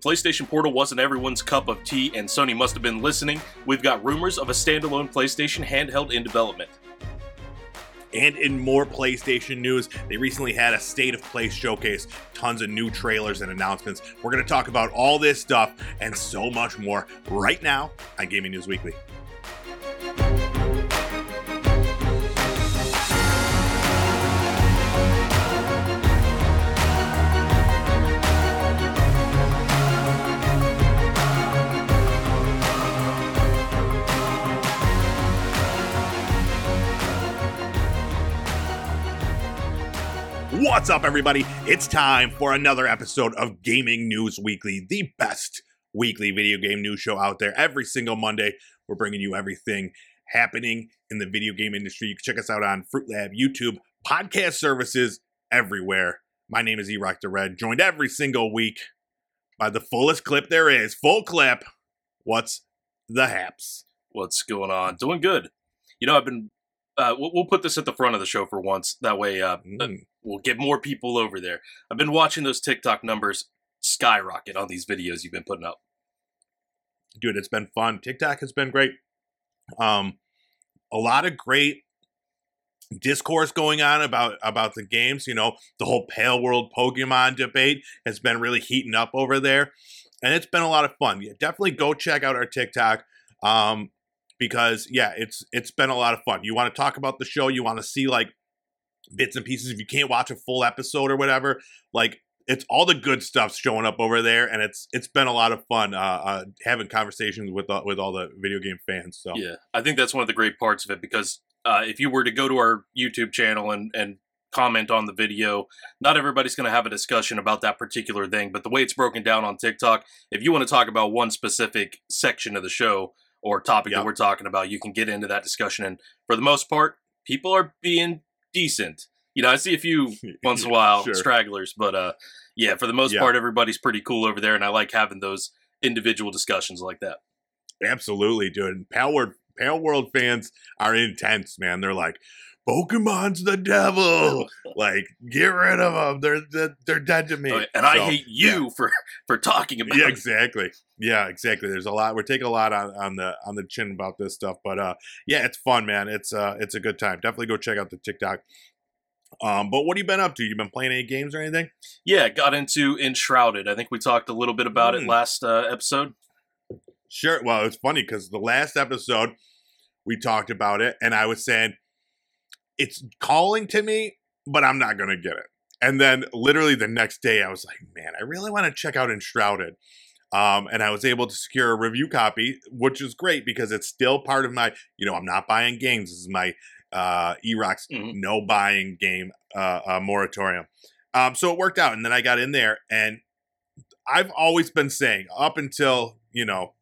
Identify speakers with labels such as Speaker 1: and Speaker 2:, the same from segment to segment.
Speaker 1: PlayStation Portal wasn't everyone's cup of tea, and Sony must have been listening. We've got rumors of a standalone PlayStation handheld in development.
Speaker 2: And in more PlayStation news, they recently had a State of Play showcase, tons of new trailers and announcements. We're going to talk about all this stuff and so much more right now on Gaming News Weekly. What's up, everybody? It's time for another episode of Gaming News Weekly, the best weekly video game news show out there. Every single Monday, we're bringing you everything happening in the video game industry. You can check us out on Fruitlab, YouTube, podcast services everywhere. My name is Erock the Red, joined every single week by the fullest clip there is. Full clip. What's the haps?
Speaker 1: What's going on? Doing good. You know, I've been. Uh, we'll, we'll put this at the front of the show for once. That way, uh,
Speaker 2: Mm.
Speaker 1: We'll get more people over there. I've been watching those TikTok numbers skyrocket on these videos you've been putting up.
Speaker 2: dude it's been fun tiktok has been great um a lot of great discourse going on about about the games you know the whole Palworld pokemon debate has been really heating up over there and it's been a lot of fun yeah definitely go check out our tiktok um because yeah it's it's been a lot of fun you want to talk about the show you want to see like bits and pieces if you can't watch a full episode or whatever like it's all the good stuff's showing up over there, and it's it's been a lot of fun uh, uh, having conversations with uh, with all the video game fans. So
Speaker 1: Yeah, I think that's one of the great parts of it because uh, if you were to go to our YouTube channel and and comment on the video, not everybody's going to have a discussion about that particular thing. But the way it's broken down on TikTok, if you want to talk about one specific section of the show or topic
Speaker 2: Yeah.
Speaker 1: that we're talking about, you can get into that discussion. And for the most part, people are being decent. You know, I see a few once in a while
Speaker 2: Sure.
Speaker 1: stragglers, but uh, yeah, for the most
Speaker 2: Yeah.
Speaker 1: part, everybody's pretty cool over there, and I like having those individual discussions like that.
Speaker 2: absolutely, dude. And Palworld Pale World fans are intense, man. They're like. Pokemon's the devil. Like, get rid of them. They're they're, they're dead to me.
Speaker 1: Oh, and I hate you for for talking about
Speaker 2: yeah,
Speaker 1: it.
Speaker 2: exactly. Yeah, exactly. There's a lot. We're taking a lot on, on the on the chin about this stuff, but uh, yeah, it's fun, man. It's uh, it's a good time. Definitely go check out the TikTok. Um, but what have you been up to? You been playing any games or anything?
Speaker 1: Yeah, got into Enshrouded. I think we talked a little bit about it
Speaker 2: Mm.
Speaker 1: last uh, episode.
Speaker 2: Sure. Well, it's funny because the last episode we talked about it, and I was saying it's calling to me, but I'm not gonna get it. And then literally the next day, I was like, man, I really want to check out Enshrouded. Um, and I was able to secure a review copy, which is great because it's still part of my, you know, I'm not buying games. This is my uh, Erock's
Speaker 1: Mhm.
Speaker 2: no buying game uh, uh, moratorium. Um, so it worked out, and then I got in there, and I've always been saying up until you know,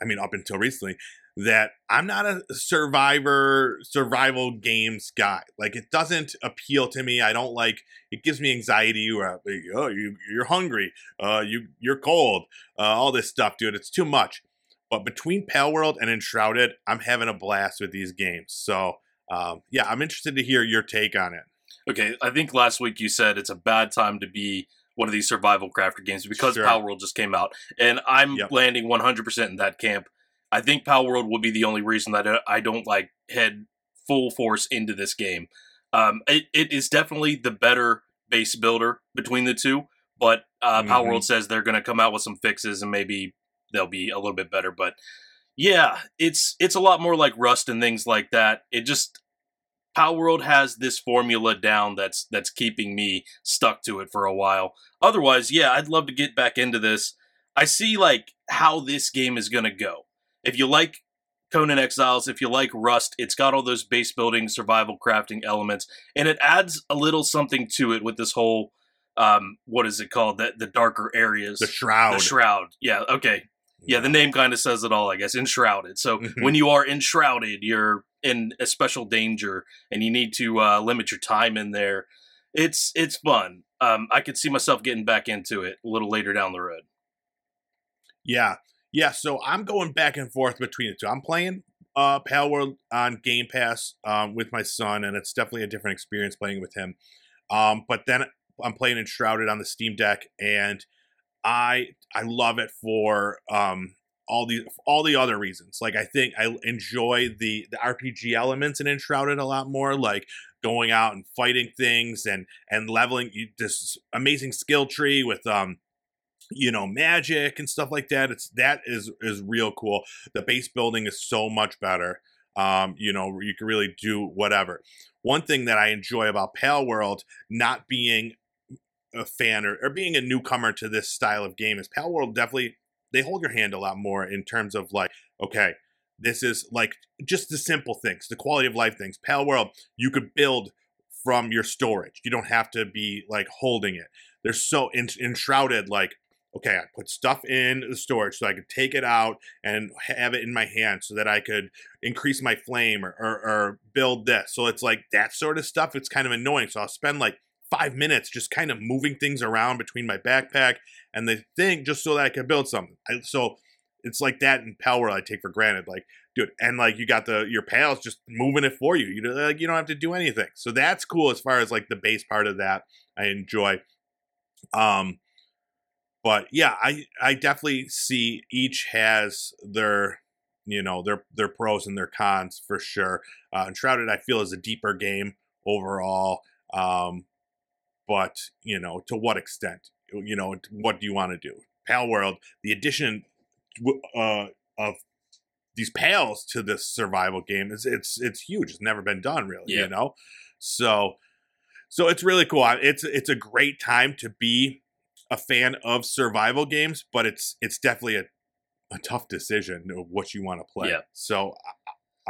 Speaker 2: I mean up until recently, that I'm not a survivor survival games guy. Like it doesn't appeal to me. I don't like. It gives me anxiety. Or oh, you you're hungry. Uh, you you're cold. Uh, all this stuff, dude. It's too much. But between Palworld and Enshrouded, I'm having a blast with these games. So um, yeah, I'm interested to hear your take on it.
Speaker 1: Okay, I think last week you said it's a bad time to be one of these survival crafter games because
Speaker 2: Sure.
Speaker 1: Palworld just came out, and I'm
Speaker 2: Yep.
Speaker 1: landing 100% in that camp. I think Palworld will be the only reason that I don't like head full force into this game. Um, it, it is definitely the better base builder between the two, but uh, Power
Speaker 2: Mhm.
Speaker 1: World says they're going to come out with some fixes and maybe they'll be a little bit better. But yeah, it's it's a lot more like Rust and things like that. It just Palworld has this formula down that's that's keeping me stuck to it for a while. Otherwise, yeah, I'd love to get back into this. I see like how this game is going to go. If you like Conan Exiles, if you like Rust, it's got all those base building, survival crafting elements, and it adds a little something to it with this whole um what is it called? The the darker areas.
Speaker 2: The Shroud.
Speaker 1: The shroud. Yeah, okay. Yeah, the name kind of says it all, I guess. Enshrouded. So
Speaker 2: Mhm.
Speaker 1: when you are enshrouded, you're in a special danger, and you need to uh, limit your time in there. It's it's fun. Um, I could see myself getting back into it a little later down the road.
Speaker 2: Yeah. Yeah, so I'm going back and forth between the two. I'm playing uh Palworld on Game Pass um with my son, and it's definitely a different experience playing with him. Um, but then I'm playing Enshrouded on the Steam Deck, and I I love it for um all the all the other reasons. Like I think I enjoy the the RPG elements in Enshrouded a lot more. Like going out and fighting things and and leveling you, this amazing skill tree with um you know magic and stuff like that. It's that is is real cool. The base building is so much better. Um, you know you can really do whatever. One thing that I enjoy about Palworld not being a fan or, or being a newcomer to this style of game is Palworld definitely they hold your hand a lot more in terms of like, okay, this is like just the simple things, the quality of life things. Palworld, you could build from your storage. You don't have to be like holding it. They're so enshrouded, like, okay, I put stuff in the storage so I could take it out and have it in my hand so that I could increase my flame or, or, or build this. So it's like that sort of stuff. It's kind of annoying. So I'll spend like five minutes just kind of moving things around between my backpack and the thing just so that I can build something. I, so it's like that in power I take for granted. Like, dude, and like you got the your pals just moving it for you. You like you don't have to do anything. So that's cool as far as like the base part of that. I enjoy. Um, but yeah, I I definitely see each has their you know their their pros and their cons for sure. Uh, Enshrouded I feel is a deeper game overall. Um, but you know to what extent you know what do you want to do Palworld the addition uh, of these pals to this survival game is it's it's huge it's never been done really yeah. you know so so it's really cool it's it's a great time to be a fan of survival games but it's it's definitely a, a tough decision of what you want to play
Speaker 1: yeah.
Speaker 2: so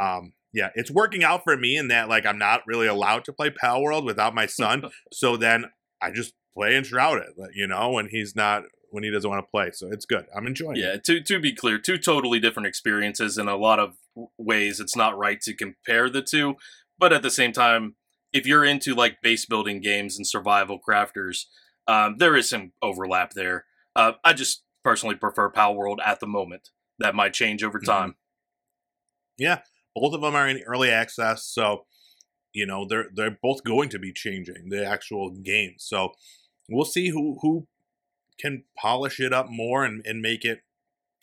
Speaker 2: um yeah, it's working out for me in that like I'm not really allowed to play Palworld without my son. so then I just play Enshrouded, you know, when he's not when he doesn't want to play. So it's good. I'm enjoying
Speaker 1: yeah,
Speaker 2: it.
Speaker 1: to to be clear, two totally different experiences in a lot of ways. It's not right to compare the two, but at the same time, if you're into like base building games and survival crafters, um, there is some overlap there. Uh, I just personally prefer Palworld at the moment. That might change over mm-hmm. time. Mm-hmm.
Speaker 2: Yeah, both of them are in early access, so you know they're they're both going to be changing the actual game. So we'll see who who can polish it up more and, and make it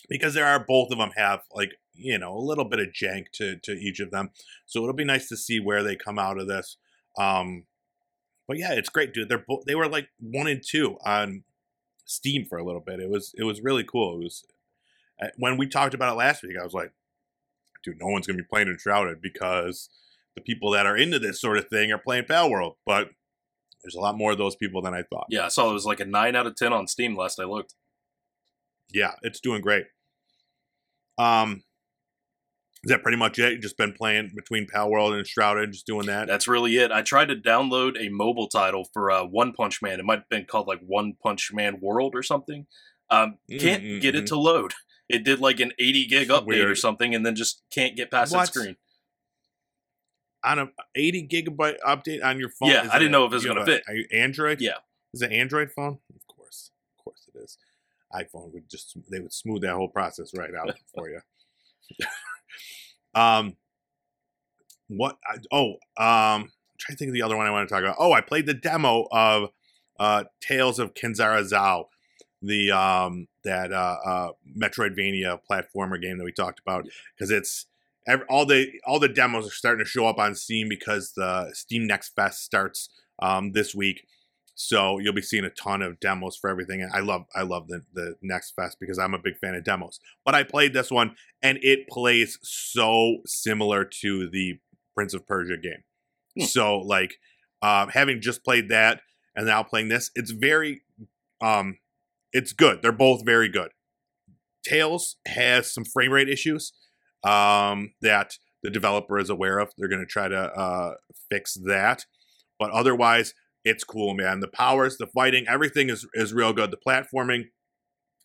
Speaker 2: because there are both of them have like you know a little bit of jank to to each of them. So it'll be nice to see where they come out of this. Um, but yeah, it's great, dude. They're both they were like one and two on Steam for a little bit. It was it was really cool. It was uh, when we talked about it last week. I was like, dude, no one's going to be playing Enshrouded because the people that are into this sort of thing are playing Palworld. But there's a lot more of those people than I thought.
Speaker 1: Yeah, I saw it was like a 9 out of 10 on Steam last I looked.
Speaker 2: Yeah, it's doing great. Um, is that pretty much it? You've just been playing between Palworld and Shrouded, just doing that?
Speaker 1: That's really it. I tried to download a mobile title for uh, One Punch Man. It might have been called like One Punch Man World or something. Um, can't mm-hmm. get it to load. It did like an 80 gig update Weird. or something, and then just can't get past what? that screen.
Speaker 2: On a 80 gigabyte update on your phone?
Speaker 1: Yeah, I didn't know if it was going to fit.
Speaker 2: Android?
Speaker 1: Yeah.
Speaker 2: Is it Android phone? Of course, of course it is. iPhone would just they would smooth that whole process right out for you. Um, what? I, oh, um, I'm trying to think of the other one I want to talk about. Oh, I played the demo of uh, Tales of Kenzera Zau the um that uh, uh Metroidvania platformer game that we talked about because it's every, all the all the demos are starting to show up on Steam because the Steam Next Fest starts um this week. So you'll be seeing a ton of demos for everything. And I love I love the the Next Fest because I'm a big fan of demos. But I played this one and it plays so similar to the Prince of Persia game. Hmm. So like uh, having just played that and now playing this, it's very um it's good. They're both very good. Tales has some frame rate issues um, that the developer is aware of. They're going to try to uh, fix that. But otherwise, it's cool, man. The powers, the fighting, everything is is real good. The platforming,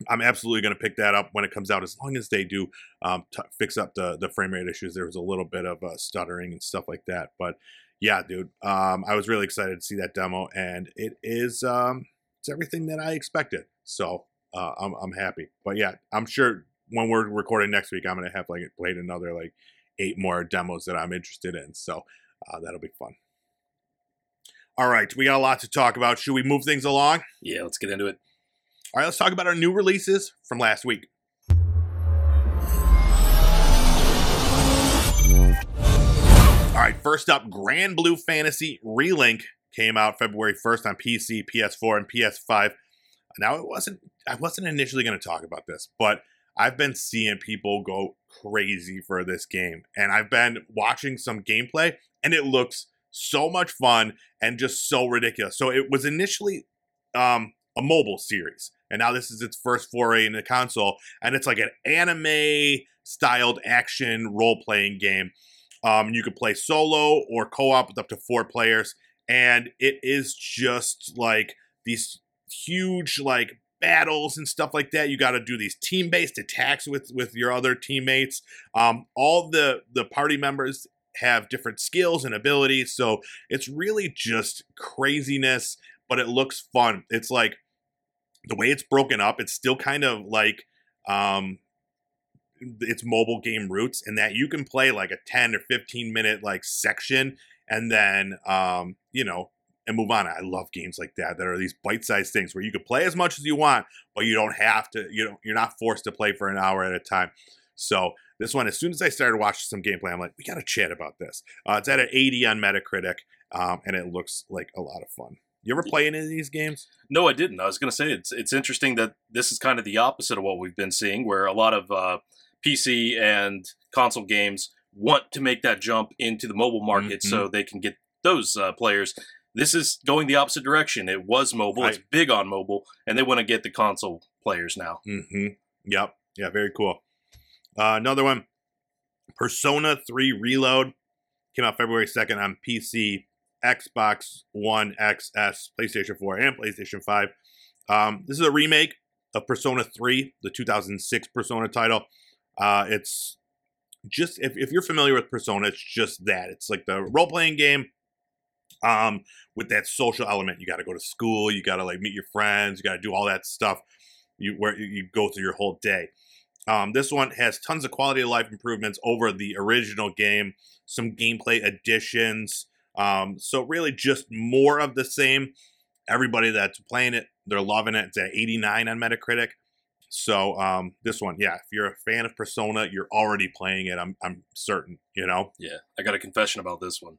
Speaker 2: I'm absolutely going to pick that up when it comes out, as long as they do um, t- fix up the the frame rate issues. There was a little bit of uh, stuttering and stuff like that, but yeah, dude, um, I was really excited to see that demo, and it is um, it's everything that I expected. So uh, I'm I'm happy. But yeah, I'm sure when we're recording next week, I'm gonna have like played another like eight more demos that I'm interested in. So uh, that'll be fun. All right, we got a lot to talk about. Should we move things along?
Speaker 1: Yeah, let's get into it.
Speaker 2: All right, let's talk about our new releases from last week. All right, first up, Granblue Fantasy Relink came out February 1st on PC, PS4, and PS5. Now it wasn't I wasn't initially going to talk about this, but I've been seeing people go crazy for this game and I've been watching some gameplay and it looks so much fun and just so ridiculous. So it was initially um, a mobile series and now this is its first foray in the console and it's like an anime styled action role playing game. Um, you could play solo or co-op with up to four players and it is just like these huge like battles and stuff like that. You got to do these team-based attacks with with your other teammates. Um, all the the party members have different skills and abilities so it's really just craziness but it looks fun. It's like the way it's broken up it's still kind of like um its mobile game roots in that you can play like a 10 or 15 minute like section and then um you know and move on. I love games like that that are these bite-sized things where you can play as much as you want but you don't have to you know you're not forced to play for an hour at a time. So this one as soon as i started watching some gameplay i'm like we gotta chat about this uh, it's at an 80 on metacritic um, and it looks like a lot of fun you ever play any of these games?
Speaker 1: No, I didn't. I was going to say it's it's interesting that this is kind of the opposite of what we've been seeing, where a lot of uh, PC and console games want to make that jump into the mobile market mm-hmm. so they can get those uh, players. This is going the opposite direction. It was mobile. Right. It's big on mobile, and they want to get the console players now.
Speaker 2: Mm-hmm. Yep. Yeah. Very cool. Uh, another one, Persona Three Reload, came out February second on PC, Xbox One XS, PlayStation Four, and PlayStation Five. Um, this is a remake of Persona 3, the 2006 Persona title. Uh, it's just if, if you're familiar with Persona, it's just that. It's like the role playing game um, with that social element. You got to go to school, you got to like meet your friends, you got to do all that stuff. You where you go through your whole day. Um, this one has tons of quality of life improvements over the original game, some gameplay additions. Um, so really, just more of the same. Everybody that's playing it, they're loving it. It's at 89 on Metacritic. So um, this one, yeah, if you're a fan of Persona, you're already playing it. I'm I'm certain, you know.
Speaker 1: Yeah, I got a confession about this one.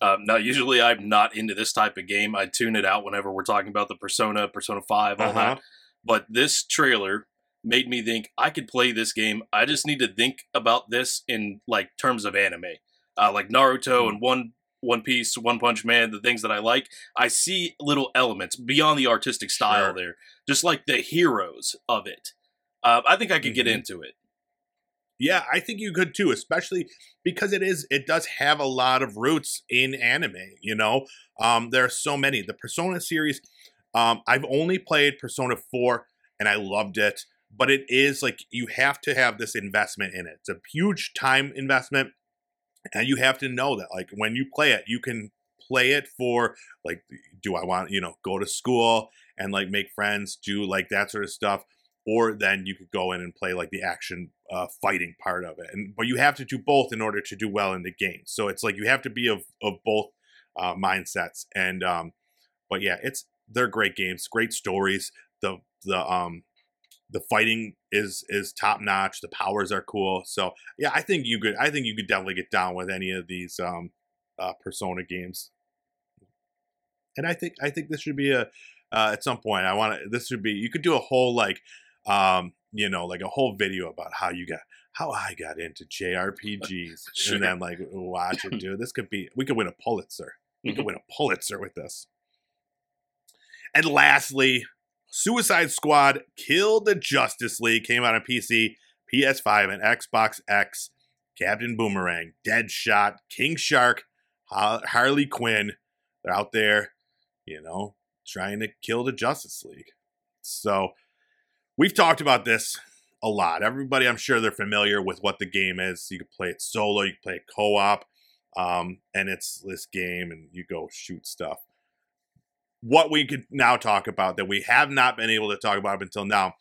Speaker 1: Um, now, usually I'm not into this type of game. I tune it out whenever we're talking about the Persona, Persona Five, all uh-huh. that. But this trailer made me think I could play this game. I just need to think about this in like terms of anime, uh, like Naruto mm. and One one Piece, One Punch Man, the things that I like, I see little elements beyond the artistic style sure. there, just like the heroes of it. Uh, I think I could mm-hmm. get into it.
Speaker 2: Yeah, I think you could too, especially because it is it does have a lot of roots in anime. You know, um, there are so many. The Persona series, um, I've only played Persona Four, and I loved it. But it is like you have to have this investment in it. It's a huge time investment and you have to know that like when you play it you can play it for like do i want you know go to school and like make friends do like that sort of stuff or then you could go in and play like the action uh, fighting part of it. And but you have to do both in order to do well in the game. So it's like you have to be of of both uh, mindsets and um but yeah it's they're great games great stories. The the um the fighting is is top notch. The powers are cool. So yeah, I think you could I think you could definitely get down with any of these um, uh, Persona games. And I think I think this should be a uh, at some point. I want to. This should be you could do a whole like um, you know like a whole video about how you got how I got into JRPGs sure. and then like watch it do. This could be we could win a Pulitzer. We mm-hmm. could win a Pulitzer with this. And lastly, Suicide Squad Kill the Justice League came out on PC, PS5, and Xbox X. Captain Boomerang, Deadshot, King Shark, Harley Quinn. They're out there, you know, trying to kill the Justice League. So we've talked about this a lot. Everybody, I'm sure they're familiar with what the game is. You can play it solo, you can play it co-op, um, and it's this game, and you go shoot stuff what we could now talk about that we have not been able to talk about up until now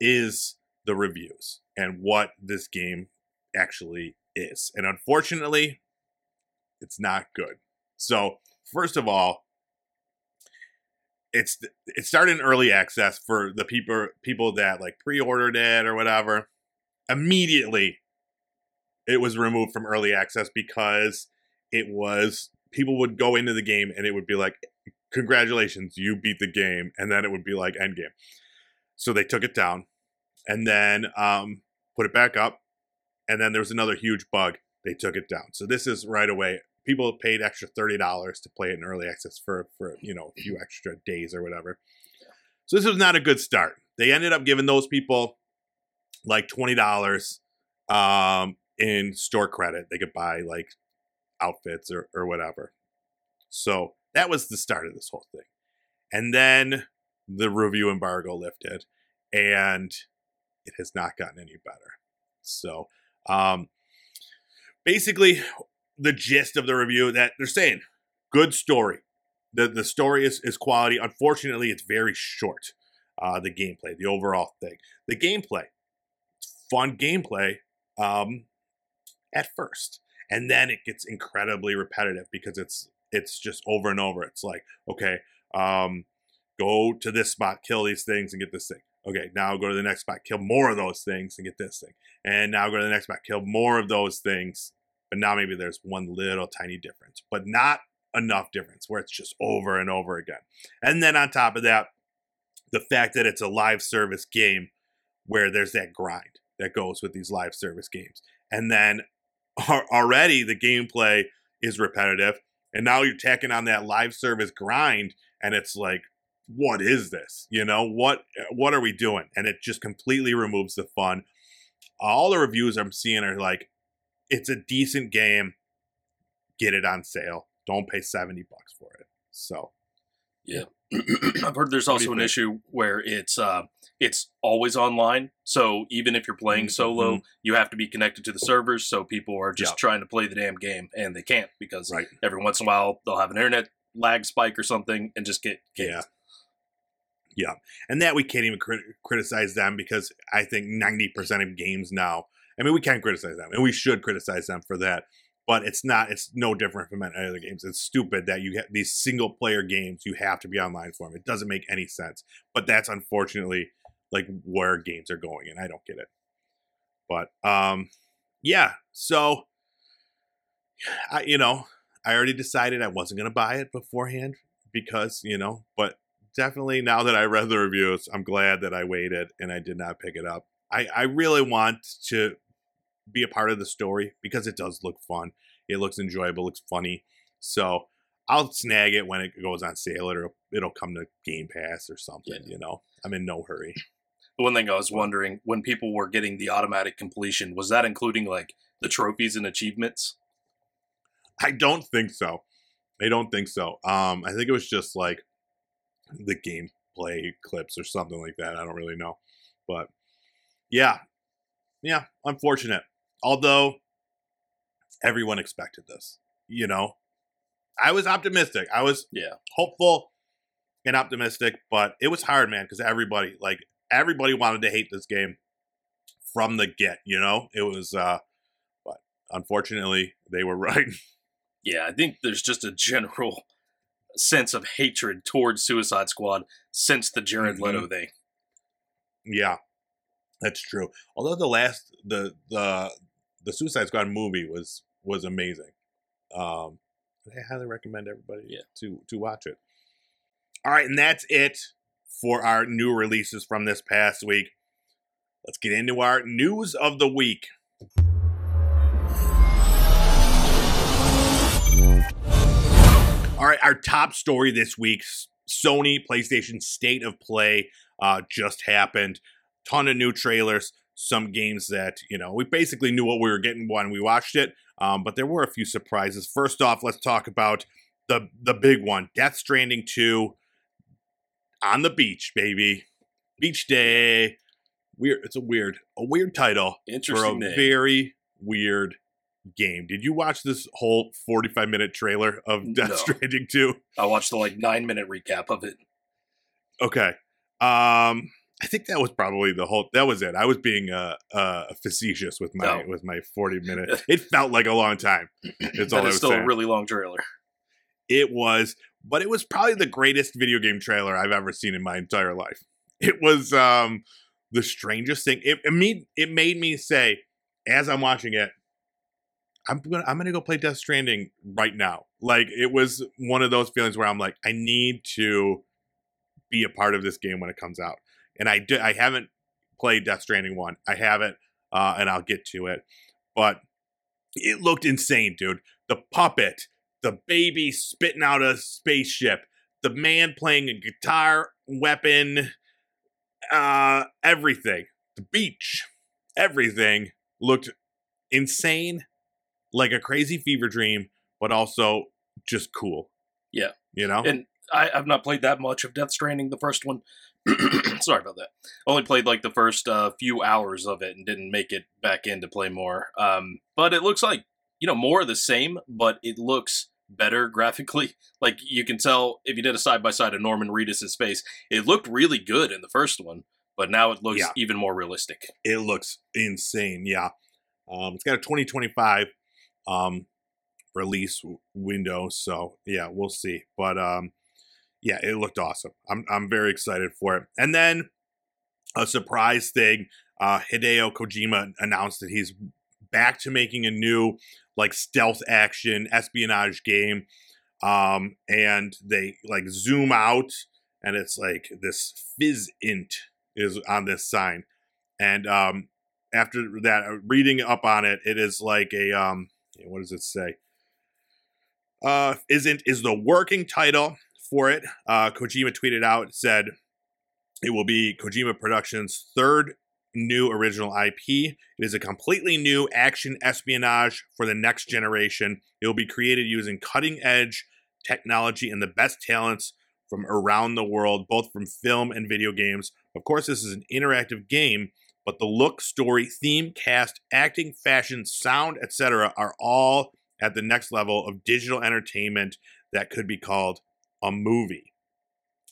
Speaker 2: is the reviews and what this game actually is. And unfortunately, it's not good. So, first of all, it's it started in early access for the people people that like pre-ordered it or whatever. Immediately, it was removed from early access because it was people would go into the game and it would be like, "Congratulations, you beat the game," and then it would be like end game. So they took it down, and then um, put it back up, and then there was another huge bug. They took it down. So this is right away people paid extra thirty dollars to play it in early access for for you know a few extra days or whatever. So this was not a good start. They ended up giving those people like twenty dollars um, in store credit. They could buy like outfits or or whatever. So that was the start of this whole thing, and then the review embargo lifted, and it has not gotten any better. So um, basically the gist of the review that they're saying good story. The the story is, is quality. Unfortunately, it's very short. Uh, the gameplay, the overall thing, the gameplay, fun gameplay um, at first, and then it gets incredibly repetitive because it's it's just over and over. It's like okay, um, go to this spot, kill these things, and get this thing. Okay, now go to the next spot, kill more of those things, and get this thing. And now go to the next spot, kill more of those things, but now maybe there's one little tiny difference, but not enough difference where it's just over and over again. And then on top of that, the fact that it's a live service game where there's that grind that goes with these live service games. And then already the gameplay is repetitive. And now you're tacking on that live service grind, and it's like, what is this? You know, what uh, what are we doing? And it just completely removes the fun. All the reviews I'm seeing are like, it's a decent game. Get it on sale. Don't pay 70 bucks for it. So,
Speaker 1: yeah. I've heard there's also an think? issue where it's uh it's always online. So even if you're playing mm-hmm. solo, you have to be connected to the servers. So people are just trying to play the damn game and they can't because right. every once in a while they'll have an internet lag spike or something and just get kicked.
Speaker 2: Yeah. Yeah. And that we can't even crit- criticize them because I think 90% of games now I mean, we can't criticize them, and we should criticize them for that. But it's not. It's no different from any other games. It's stupid that you get these single player games. You have to be online for them. It doesn't make any sense. But that's unfortunately like where games are going, and I don't get it. But um, yeah. So, I you know I already decided I wasn't gonna buy it beforehand because you know, but definitely now that I read the reviews, I'm glad that I waited and I did not pick it up. I, I really want to be a part of the story because it does look fun. It looks enjoyable, looks funny. So I'll snag it when it goes on sale or it'll come to Game Pass or something, yeah. you know. I'm in no hurry.
Speaker 1: The one thing I was wondering when people were getting the automatic completion, was that including like the trophies and achievements?
Speaker 2: I don't think so. I don't think so. Um, I think it was just like the gameplay clips or something like that. I don't really know. But yeah. Yeah, unfortunate. Although everyone expected this, you know. I was optimistic. I was
Speaker 1: yeah
Speaker 2: hopeful and optimistic, but it was hard, man, because everybody like everybody wanted to hate this game from the get. You know, it was. uh But unfortunately, they were right.
Speaker 1: Yeah, I think there's just a general sense of hatred towards Suicide Squad since the Jared mm-hmm. Leto thing.
Speaker 2: Yeah, that's true. Although the last the the the Suicide Squad movie was was amazing. Um, I highly recommend everybody yeah. to to watch it. All right, and that's it for our new releases from this past week. Let's get into our news of the week. All right, our top story this week's Sony PlayStation State of Play uh, just happened. Ton of new trailers some games that you know we basically knew what we were getting when we watched it, um, but there were a few surprises. First off, let's talk about the the big one: Death Stranding two on the beach, baby, beach day. Weird. It's a weird, a weird title
Speaker 1: for a
Speaker 2: name. very weird game. Did you watch this whole 45 minute trailer of Death no. Stranding 2?
Speaker 1: I watched the like 9 minute recap of it.
Speaker 2: Okay. Um I think that was probably the whole. That was it. I was being uh, uh, facetious with my no. with my forty minute. It felt like a long time.
Speaker 1: It's all. Still saying. a really long trailer.
Speaker 2: It was, but it was probably the greatest video game trailer I've ever seen in my entire life. It was um the strangest thing. It, it made it made me say, as I'm watching it, I'm gonna I'm gonna go play Death Stranding right now. Like it was one of those feelings where I'm like, I need to be a part of this game when it comes out. And I did I haven't played Death Stranding one. I haven't, uh, and I'll get to it. But it looked insane, dude. The puppet, the baby spitting out a spaceship, the man playing a guitar, weapon, uh, everything. The beach, everything looked insane, like a crazy fever dream, but also just cool.
Speaker 1: Yeah.
Speaker 2: You know?
Speaker 1: And I, I've not played that much of Death Stranding, the first one. Sorry about that. Only played like the first uh, few hours of it and didn't make it back in to play more. Um, but it looks like you know more of the same, but it looks better graphically. Like you can tell if you did a side by side of Norman Reedus' face, it looked really good in the first one, but now it looks
Speaker 2: Yeah.
Speaker 1: even more realistic.
Speaker 2: it looks insane. Yeah, um, it's got a 2025 um, release w- window, so yeah, we'll see. But um, yeah, it looked awesome. I'm I'm very excited for it. And then a surprise thing: uh, Hideo Kojima announced that he's back to making a new like stealth action espionage game. Um, and they like zoom out, and it's like this fizz int is on this sign and um after that uh, reading up on it it is like a um what does it say uh Physint is the working title for it. Uh kojima tweeted out said it will be kojima productions third new original ip it is a completely new action espionage for the next generation. It will be created using cutting edge technology and the best talents from around the world both from film and video games. Of course this is an interactive game but the look, story, theme, cast, acting, fashion, sound, etc. are all at the next level of digital entertainment that could be called a movie.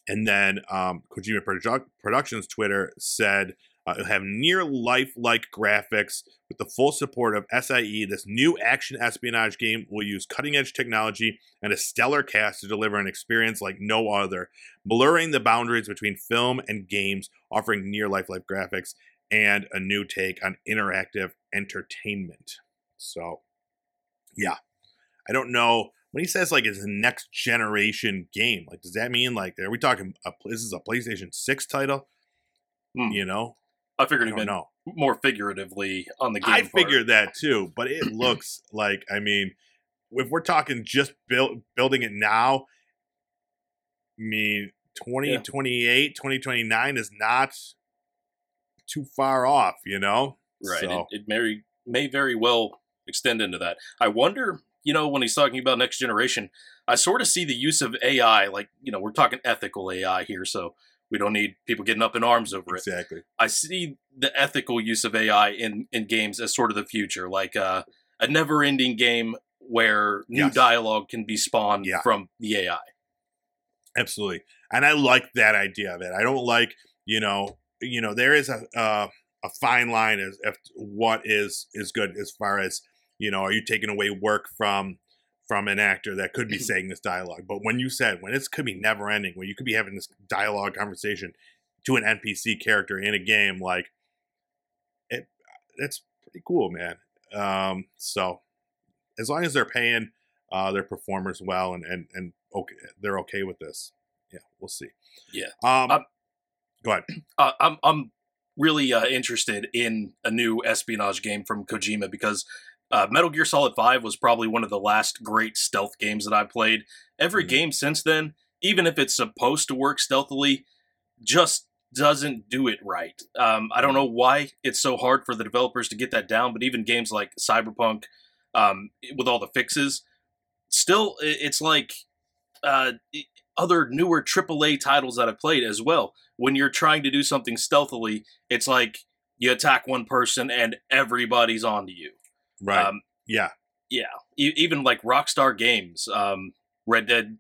Speaker 2: And then um, Kojima Produ- Productions Twitter said uh, it'll have near life like graphics with the full support of SIE. This new action espionage game will use cutting edge technology and a stellar cast to deliver an experience like no other, blurring the boundaries between film and games, offering near life like graphics and a new take on interactive entertainment. So, yeah, I don't know when he says like it's a next generation game. Like, does that mean like are we talking? A, this is a PlayStation Six title?
Speaker 1: Hmm.
Speaker 2: You know,
Speaker 1: I
Speaker 2: I
Speaker 1: figured it
Speaker 2: don't
Speaker 1: meant more figuratively on the game.
Speaker 2: I
Speaker 1: part.
Speaker 2: figured that too, but it looks like I mean, if we're talking just build, building it now, I mean 2028, 2029 is not too far off, you know?
Speaker 1: Right.
Speaker 2: So-
Speaker 1: It, it may, may very well extend into that. I wonder, you know, when he's talking about next generation, I sort of see the use of AI, like, you know, we're talking ethical AI here, so we don't need people getting up in arms over it.
Speaker 2: Exactly.
Speaker 1: I see the ethical use of AI in, in games as sort of the future, like uh, a never ending game where new
Speaker 2: Yes.
Speaker 1: dialogue can be spawned
Speaker 2: Yeah.
Speaker 1: from the AI.
Speaker 2: Absolutely. And I like that idea of it. I don't like, you know, you know, there is a uh, a fine line as if what is is good as far as, you know, are you taking away work from from an actor that could be saying this dialogue. But when you said when it could be never ending, when you could be having this dialogue conversation to an NPC character in a game, like it that's pretty cool, man. Um, so as long as they're paying uh, their performers well and and and okay, they're okay with this. Yeah, we'll see.
Speaker 1: Yeah.
Speaker 2: Um,
Speaker 1: Um,
Speaker 2: go ahead.
Speaker 1: uh, I'm I'm really uh, interested in a new espionage game from Kojima because uh, Metal Gear Solid Five was probably one of the last great stealth games that I played. Every
Speaker 2: Mhm.
Speaker 1: game since then, even if it's supposed to work stealthily, just doesn't do it right. Um, I don't know why it's so hard for the developers to get that down, but even games like Cyberpunk, um, with all the fixes, still it's like uh, other newer AAA titles that I've played as well. When you're trying to do something stealthily, it's like you attack one person and everybody's onto you.
Speaker 2: Right.
Speaker 1: Um,
Speaker 2: yeah.
Speaker 1: yeah, e- even like Rockstar Games, um, Red Dead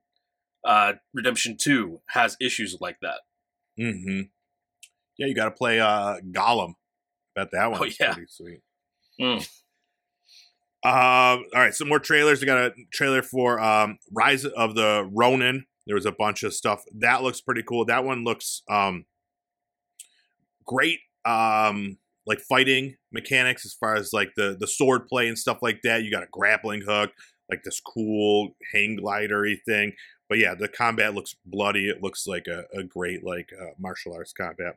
Speaker 1: uh, Redemption Two has issues like that.
Speaker 2: Mm-hmm. Yeah, you got to play uh Gollum. Bet that one.
Speaker 1: Oh, yeah.
Speaker 2: pretty sweet.
Speaker 1: Mm.
Speaker 2: Uh, all right, some more trailers. We got a trailer for um, Rise of the Ronin. There was a bunch of stuff that looks pretty cool. That one looks um, great. Um, like fighting mechanics as far as like the the sword play and stuff like that. You got a grappling hook, like this cool hang glidery thing. But yeah, the combat looks bloody. It looks like a, a great like uh, martial arts combat.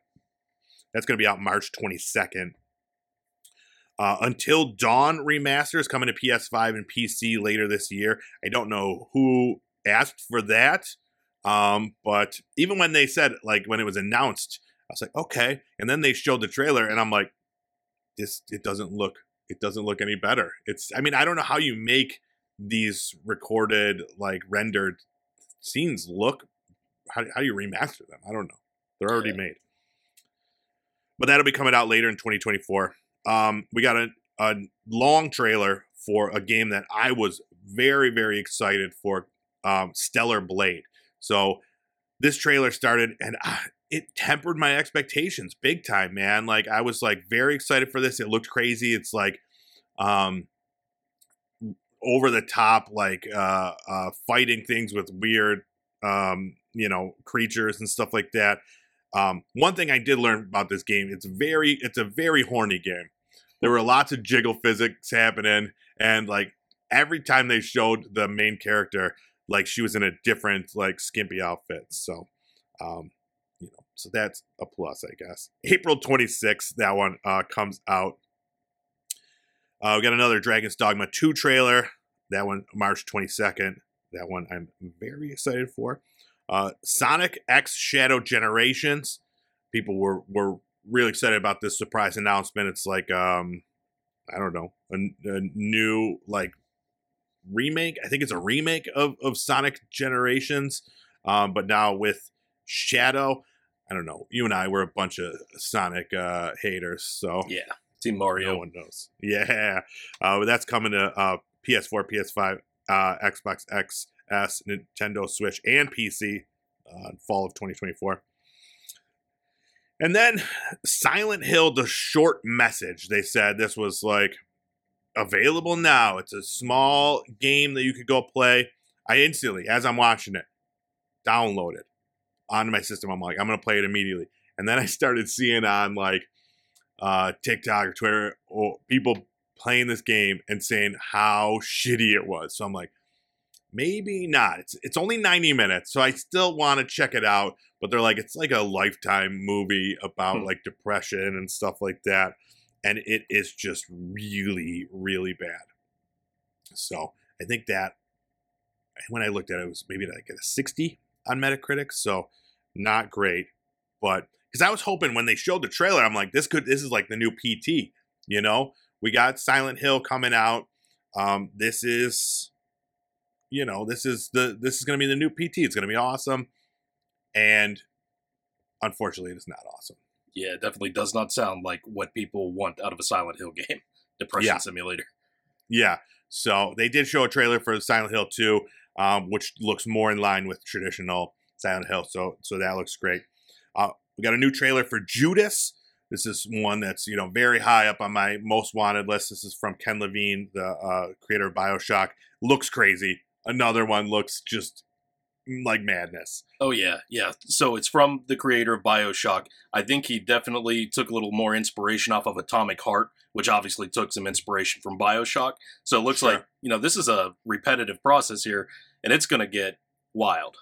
Speaker 2: That's going to be out March 22nd. Uh, Until Dawn remaster is coming to PS5 and PC later this year. I don't know who asked for that, um, but even when they said like when it was announced, I was like, okay. And then they showed the trailer, and I'm like, this it doesn't look it doesn't look any better. It's I mean I don't know how you make these recorded like rendered scenes look. How, how do you remaster them? I don't know. They're already
Speaker 1: Yeah.
Speaker 2: made. But that'll be coming out later in 2024. Um, we got a, a long trailer for a game that I was very, very excited for um, Stellar Blade. So this trailer started and ah, it tempered my expectations big time, man. Like I was like very excited for this. It looked crazy. It's like um over the top like uh uh fighting things with weird um you know creatures and stuff like that. Um one thing I did learn about this game, it's very it's a very horny game. There were lots of jiggle physics happening and like every time they showed the main character like she was in a different like skimpy outfit. So um so that's a plus, I guess. April 26th, that one uh, comes out. Uh, we got another Dragon's Dogma 2 trailer. That one, March 22nd. That one I'm very excited for. Uh, Sonic X Shadow Generations. People were, were really excited about this surprise announcement. It's like, um, I don't know, a, a new, like, remake. I think it's a remake of, of Sonic Generations, um, but now with Shadow. I don't know. You and I were a bunch of Sonic uh, haters, so
Speaker 1: Yeah, Team Mario.
Speaker 2: no one knows. Yeah, uh, that's coming to uh, PS4, PS5, uh, Xbox XS, Nintendo Switch, and PC uh, in fall of 2024. And then Silent Hill, the short message. They said this was like available now. It's a small game that you could go play. I instantly, as I'm watching it, download it onto my system. I'm like, I'm gonna play it immediately. And then I started seeing on like uh, TikTok or Twitter or people playing this game and saying how shitty it was. So I'm like, maybe not. It's it's only 90 minutes, so I still want to check it out. But they're like, it's like a lifetime movie about
Speaker 1: Hmm.
Speaker 2: like depression and stuff like that. And it is just really, really bad. So I think that when I looked at it, it was maybe like a 60 on Metacritic. So not great. But because I was hoping when they showed the trailer, I'm like, this could this is like the new PT. You know, we got Silent Hill coming out. Um, this is, you know, this is the this is going to be the new PT. It's going to be awesome, and unfortunately, it is not awesome.
Speaker 1: Yeah, it definitely does not sound like what people want out of a Silent Hill game. Depression
Speaker 2: Yeah.
Speaker 1: simulator.
Speaker 2: Yeah. So they did show a trailer for Silent Hill 2, um, which looks more in line with traditional Silent Hill. So so that looks great. Uh, we got a new trailer for Judas. This is one that's you know very high up on my most wanted list. This is from Ken Levine, the uh, creator of Bioshock. Looks crazy. Another one looks just like madness.
Speaker 1: Oh yeah, yeah. So it's from the creator of BioShock. I think he definitely took a little more inspiration off of Atomic Heart, which obviously took some inspiration from BioShock. So it looks
Speaker 2: Sure.
Speaker 1: like, you know, this is a repetitive process here and it's going to get wild.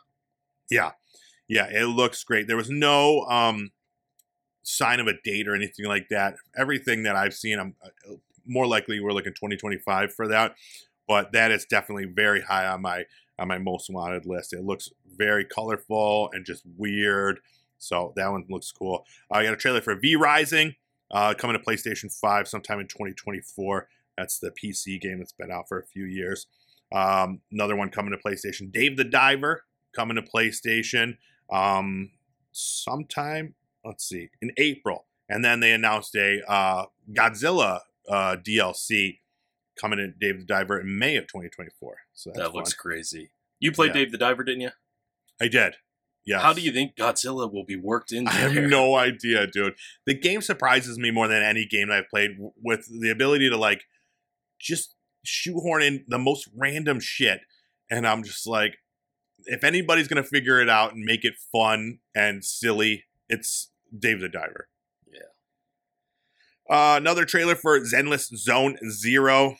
Speaker 2: Yeah, yeah, it looks great. There was no um, sign of a date or anything like that. Everything that I've seen, I'm uh, more likely we're looking 2025 for that. But that is definitely very high on my on my most wanted list. It looks very colorful and just weird. So that one looks cool. I got a trailer for V Rising uh, coming to PlayStation 5 sometime in 2024. That's the PC game that's been out for a few years. Um, another one coming to PlayStation. Dave the Diver coming to PlayStation um, sometime. Let's see, in April, and then they announced a uh, Godzilla uh, DLC coming in Dave the Diver in May of 2024. So that's
Speaker 1: that looks
Speaker 2: fun.
Speaker 1: crazy. You played
Speaker 2: Yeah.
Speaker 1: Dave the Diver, didn't you?
Speaker 2: I did. Yeah.
Speaker 1: How do you think Godzilla will be worked into
Speaker 2: I have
Speaker 1: there?
Speaker 2: no idea, dude. The game surprises me more than any game I've played with the ability to like just shoehorn in the most random shit, and I'm just like, if anybody's gonna figure it out and make it fun and silly, it's Dave the Diver.
Speaker 1: Yeah.
Speaker 2: Uh, another trailer for Zenless Zone Zero.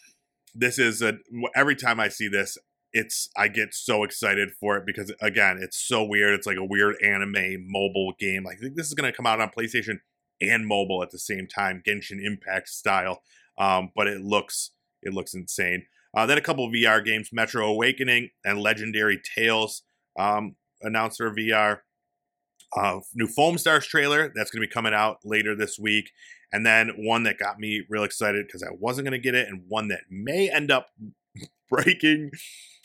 Speaker 2: This is a every time I see this, it's I get so excited for it because again, it's so weird. It's like a weird anime mobile game. Like I think this is gonna come out on PlayStation and mobile at the same time, Genshin Impact style. Um, but it looks it looks insane. Uh, then a couple VR games, Metro Awakening and Legendary Tales, um, announced their VR. Uh, new Foam Stars trailer that's going to be coming out later this week, and then one that got me real excited because I wasn't going to get it, and one that may end up breaking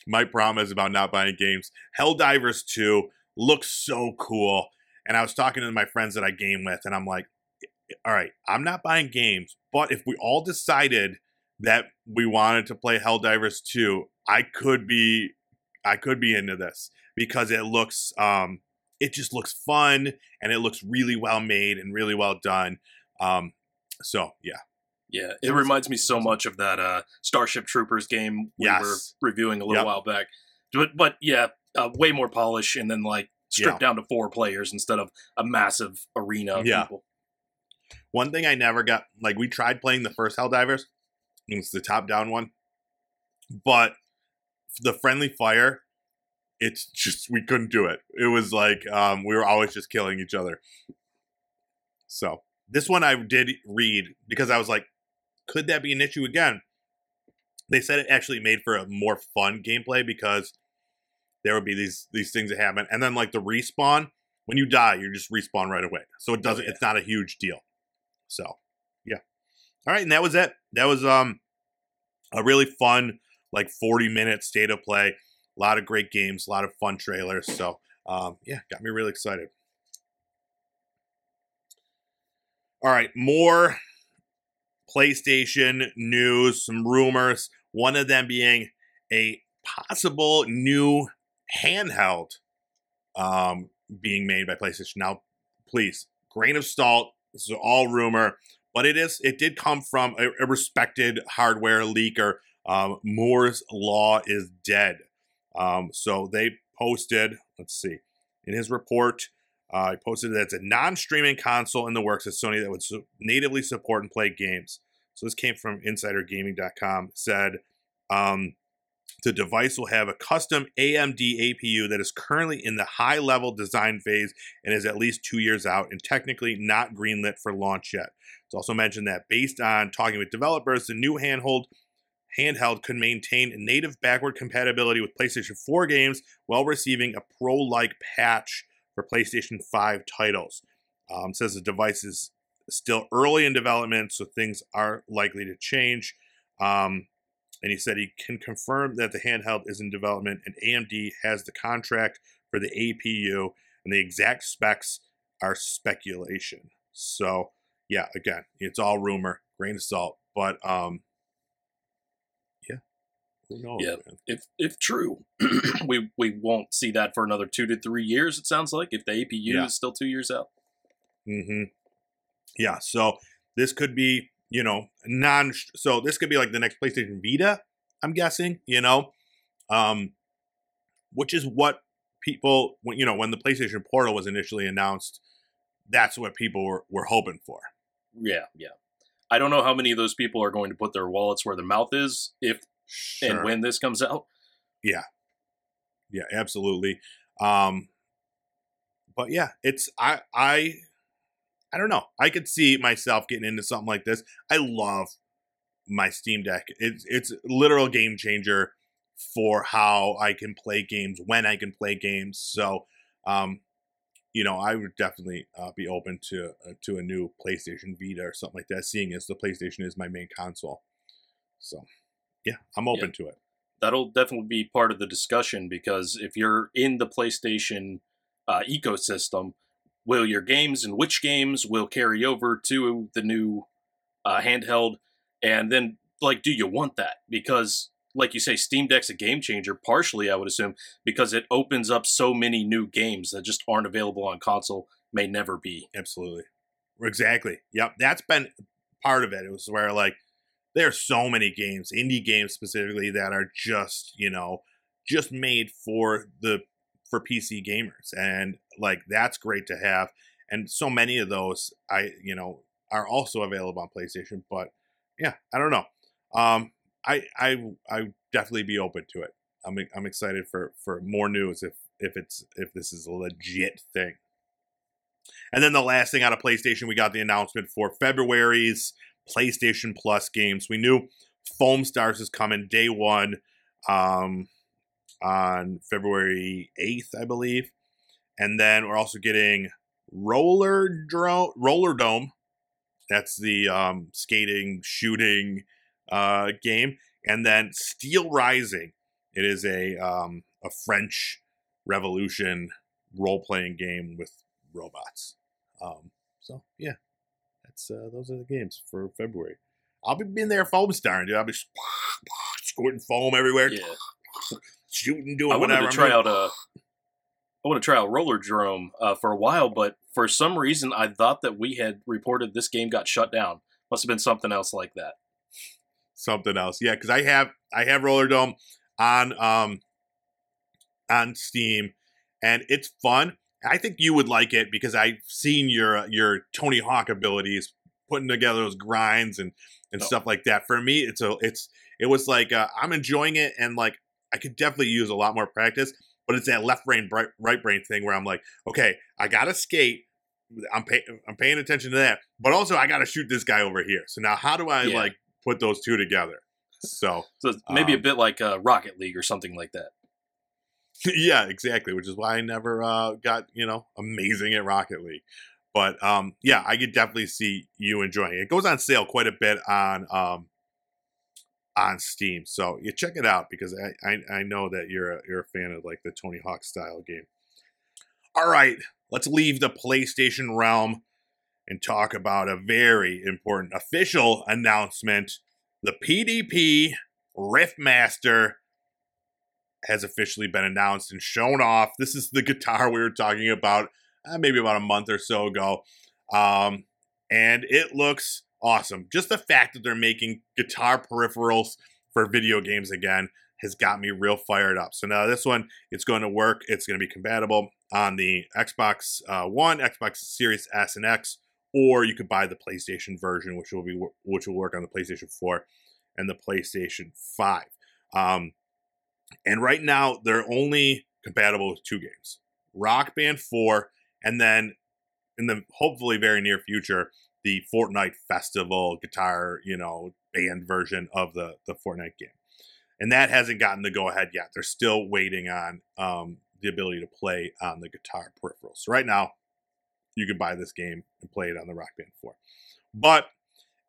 Speaker 2: my promise about not buying games. Helldivers 2 looks so cool, and I was talking to my friends that I game with, and I'm like, all right, I'm not buying games, but if we all decided that we wanted to play Helldivers 2, I could be I could be into this because it looks um it just looks fun and it looks really well made and really well done. Um so yeah.
Speaker 1: Yeah, it reminds me so much of that uh, Starship Troopers game we
Speaker 2: Yes.
Speaker 1: were reviewing a little
Speaker 2: Yep.
Speaker 1: while back. But, but yeah, uh, way more polish and then like stripped
Speaker 2: Yeah.
Speaker 1: down to four players instead of a massive arena of
Speaker 2: Yeah.
Speaker 1: people.
Speaker 2: One thing I never got like we tried playing the first Helldivers. It's the top down one. But the friendly fire, it's just we couldn't do it. It was like um we were always just killing each other. So this one I did read because I was like, could that be an issue again? They said it actually made for a more fun gameplay because there would be these these things that happen, and then like the respawn. When you die, you just respawn right away, so it doesn't.
Speaker 1: yeah.
Speaker 2: It's not a huge deal. So, yeah. All right, and that was it. That was um a really fun like 40 minute state of play. A lot of great games, a lot of fun trailers. So, um yeah, got me really excited. All right, more PlayStation news, some rumors, one of them being a possible new handheld um being made by PlayStation. Now, please, grain of salt. This is all rumor, but it is. It did come from a, a respected hardware leaker. Um, Moore's Law is dead. Um, so they posted. Let's see. In his report, uh, he posted that it's a non-streaming console in the works at Sony that would su- natively support and play games. So this came from InsiderGaming.com. Said um, the device will have a custom AMD APU that is currently in the high-level design phase and is at least two years out and technically not greenlit for launch yet. It's also mentioned that based on talking with developers, the new handheld handheld could maintain native backward compatibility with PlayStation 4 games while receiving a pro-like patch for PlayStation 5 titles. Um, says the device is still early in development, so things are likely to change. Um, and he said he can confirm that the handheld is in development and AMD has the contract for the APU and the exact specs are speculation. So, yeah, again, it's all rumor, grain of salt, but um yeah. Who knows?
Speaker 1: Yeah.
Speaker 2: man?
Speaker 1: If if true, we we won't see that for another two to three years. It sounds like if the APU
Speaker 2: Yeah.
Speaker 1: is still two years out.
Speaker 2: Mm-hmm. Yeah, so this could be, you know, non so this could be like the next PlayStation Vita, I'm guessing, you know. Um which is what people when you know, when the PlayStation Portal was initially announced, that's what people were, were hoping for.
Speaker 1: Yeah, yeah. I don't know how many of those people are going to put their wallets where their mouth is if and when this comes out.
Speaker 2: Yeah. Yeah, absolutely. Um but yeah, it's I I I don't know. I could see myself getting into something like this. I love my Steam Deck. It's it's a literal game changer for how I can play games when I can play games. So, um, you know, I would definitely uh, be open to uh, to a new PlayStation Vita or something like that. Seeing as the PlayStation is my main console, so yeah, I'm open to it.
Speaker 1: That'll definitely be part of the discussion because if you're in the PlayStation uh, ecosystem, will your games and which games will carry over to the new uh, handheld? And then, like, do you want that? Because, like you say, Steam Deck's a game changer, partially, I would assume, because it opens up so many new games that just aren't available on console, may never be.
Speaker 2: Absolutely. Exactly. Yep. That's been part of it. It was where like there's so many games, indie games specifically, that are just you know just made for the for PC gamers, and like that's great to have. And so many of those, I you know, are also available on PlayStation. But yeah, I don't know. Um, I I I definitely be open to it. I'm I'm excited for for more news if if it's if this is a legit thing. And then the last thing out of PlayStation, we got the announcement for February's PlayStation Plus games. We knew Foam Stars is coming day one um, on February 8th, I believe. And then we're also getting Roller Drone, Roller Dome. That's the um, skating, shooting uh, game. And then Steel Rising. It is a um, a French Revolution role playing game with robots. Um, so yeah, that's uh, those are the games for February. I'll be being there foam starring, dude. I'll be squirting foam everywhere,
Speaker 1: Yeah.
Speaker 2: shooting, doing
Speaker 1: I wanted
Speaker 2: whatever.
Speaker 1: to try out a. I want to try out Roller Drome uh, for a while, but for some reason I thought that we had reported this game got shut down. Must have been something else like that.
Speaker 2: something else. Yeah, because I have I have Roller Dome on um on Steam, and it's fun. I think you would like it because I've seen your your Tony Hawk abilities putting together those grinds and and
Speaker 1: Oh.
Speaker 2: stuff like that. For me, it's a it's it was like uh, I'm enjoying it, and like I could definitely use a lot more practice. But it's that left brain bright, right brain thing where I'm like, okay, I gotta skate. I'm pay, I'm paying attention to that, but also I gotta shoot this guy over here. So now, how do I
Speaker 1: Yeah.
Speaker 2: like put those two together? So
Speaker 1: So maybe a
Speaker 2: Um,
Speaker 1: bit like uh, Rocket League or something like that.
Speaker 2: yeah, exactly. Which is why I never uh, got you know amazing at Rocket League. But um, yeah, I could definitely see you enjoying it. It goes on sale quite a bit on um, on Steam, so you check it out because I, I I know that you're a, you're a fan of like the Tony Hawk style game. All right, let's leave the PlayStation realm and talk about a very important official announcement. The PDP Riftmaster has officially been announced and shown off. This is the guitar we were talking about uh, maybe about a month or so ago. Um, and it looks awesome. Just the fact that they're making guitar peripherals for video games again has got me real fired up. So now this one, it's going to work. It's going to be compatible on the Xbox uh, One, Xbox Series S and X, or you could buy the PlayStation version, which will be which will work on the PlayStation 4 and the PlayStation 5. Um, and right now, they're only compatible with two games Rock Band 4, and then in the hopefully very near future, the Fortnite Festival guitar, you know, band version of the, the Fortnite game. And that hasn't gotten the go ahead yet. They're still waiting on um, the ability to play on the guitar peripherals. So right now, you can buy this game and play it on the Rock Band 4. But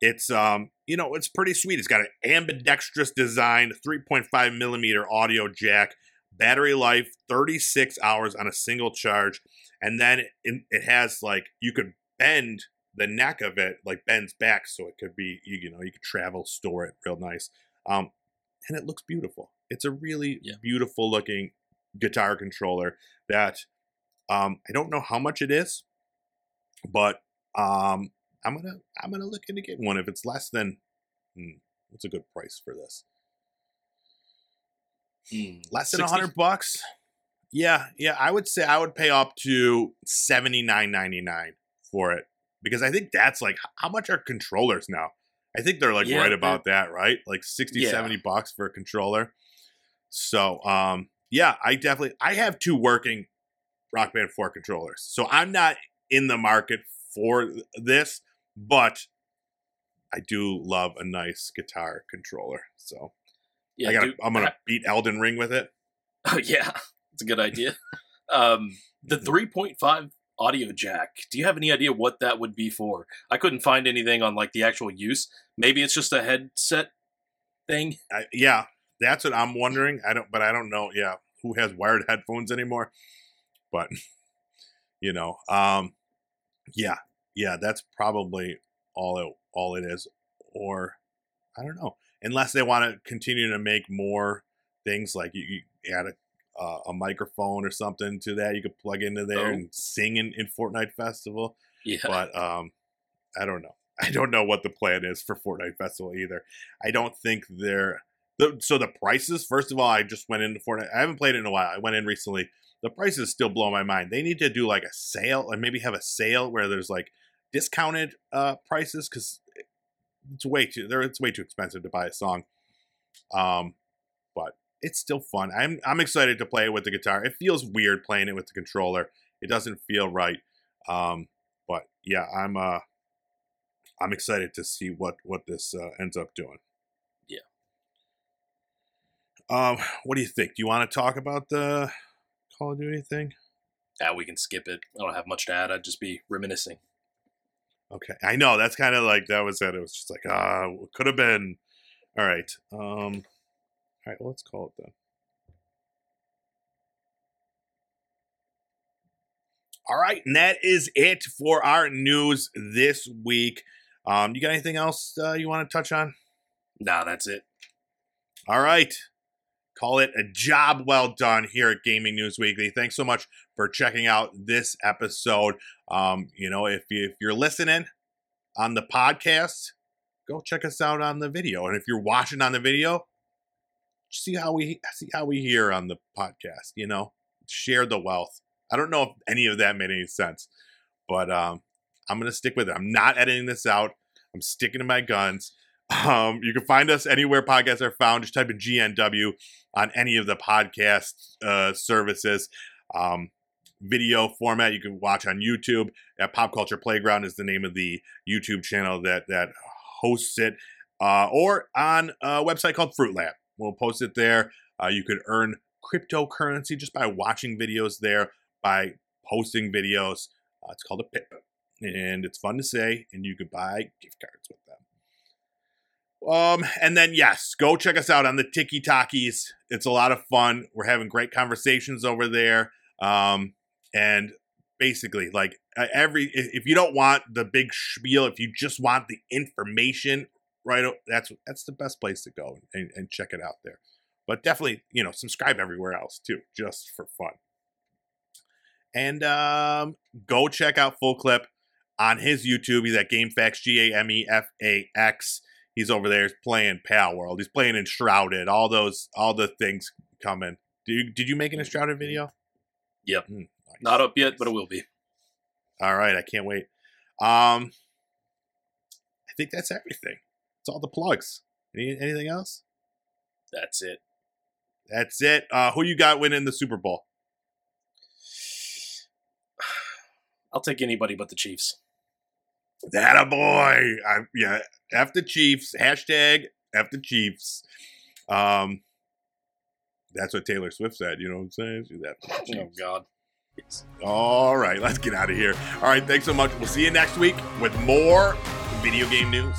Speaker 2: it's um, you know, it's pretty sweet. It's got an ambidextrous design, 3.5 millimeter audio jack, battery life 36 hours on a single charge, and then it, it has like you could bend the neck of it, like bends back, so it could be you, you know you could travel, store it real nice, um, and it looks beautiful. It's a really
Speaker 1: Yeah.
Speaker 2: beautiful looking guitar controller that um, I don't know how much it is, but um, I'm gonna I'm gonna look into getting one if it's less than hmm, what's a good price for this?
Speaker 1: Hmm.
Speaker 2: Less than a
Speaker 1: 60?
Speaker 2: hundred bucks. Yeah, yeah, I would say I would pay up to seventy nine ninety nine for it because I think that's like how much are controllers now? I think they're like
Speaker 1: Yeah,
Speaker 2: right about that, right? Like 60,
Speaker 1: Yeah.
Speaker 2: 70 bucks for a controller. So, um, yeah, I definitely I have two working Rock Band 4 controllers. So I'm not in the market for this, but I do love a nice guitar controller. So
Speaker 1: Yeah,
Speaker 2: I
Speaker 1: dude,
Speaker 2: I'm gonna
Speaker 1: I-
Speaker 2: beat Elden Ring with it.
Speaker 1: Oh yeah, it's a good idea. Um, the
Speaker 2: Mm-hmm.
Speaker 1: 3.5 audio jack. Do you have any idea what that would be for? I couldn't find anything on like the actual use. Maybe it's just a headset thing.
Speaker 2: I, yeah, that's what I'm wondering. I don't, but I don't know. Yeah, who has wired headphones anymore? But you know, um, yeah, yeah, that's probably all it all it is. Or I don't know, unless they want to continue to make more things like you, you add a uh, a microphone or something to that you could plug into there
Speaker 1: Oh.
Speaker 2: and sing in, in Fortnite Festival.
Speaker 1: Yeah,
Speaker 2: But um, I don't know. I don't know what the plan is for Fortnite Festival either. I don't think they're the, so the prices. First of all, I just went into Fortnite. I haven't played it in a while. I went in recently. The prices still blow my mind. They need to do like a sale and maybe have a sale where there's like discounted uh prices because it's way too there. It's way too expensive to buy a song. Um, it's still fun. I'm I'm excited to play it with the guitar. It feels weird playing it with the controller. It doesn't feel right. Um, but yeah, I'm uh I'm excited to see what what this uh, ends up doing.
Speaker 1: Yeah.
Speaker 2: Um, what do you think? Do you want to talk about the Call of Duty thing?
Speaker 1: Yeah, we can skip it. I don't have much to add. I'd just be reminiscing.
Speaker 2: Okay, I know that's kind of like that was it. It was just like ah, uh, could have been. All right. Um. All right. Let's call it then. All right, and that is it for our news this week. Um, you got anything else uh, you want to touch on?
Speaker 1: Nah, that's it.
Speaker 2: All right. Call it a job well done here at Gaming News Weekly. Thanks so much for checking out this episode. Um, you know, if, you, if you're listening on the podcast, go check us out on the video. And if you're watching on the video, see how we see how we hear on the podcast. You know, share the wealth. I don't know if any of that made any sense, but um, I'm to stick with it. I'm not editing this out. I'm sticking to my guns. Um, you can find us anywhere podcasts are found. Just type in GNW on any of the podcast uh, services. Um, video format you can watch on YouTube. At Pop Culture Playground is the name of the YouTube channel that that hosts it, uh, or on a website called Fruitlab. We'll post it there. Uh, you could earn cryptocurrency just by watching videos there, by posting videos. Uh, it's called a pip and it's fun to say, and you could buy gift cards with them. Um, and then yes, go check us out on the Tiki Talkies. It's a lot of fun. We're having great conversations over there. Um, and basically, like every if you don't want the big spiel, if you just want the information, right, that's that's the best place to go and, and check it out there. But definitely, you know, subscribe everywhere else too, just for fun. And um, go check out Full Clip on his YouTube. He's at GameFax, G A M E F A X. He's over there He's playing Palworld. He's playing Enshrouded. All those, all the things coming. Did you, did you make an Enshrouded video?
Speaker 1: Yep. Mm, nice. Not up yet, but it will be.
Speaker 2: All right, I can't wait. Um, I think that's everything. It's all the plugs. Any, anything else?
Speaker 1: That's it.
Speaker 2: That's it. Uh, who you got winning the Super Bowl?
Speaker 1: I'll take anybody but the Chiefs.
Speaker 2: That a boy. I, yeah, F the Chiefs. Hashtag F the Chiefs. Um, that's what Taylor Swift said. You know what I'm saying? She's
Speaker 1: F Oh God.
Speaker 2: Yes. All right, let's get out of here. All right, thanks so much. We'll see you next week with more video game news.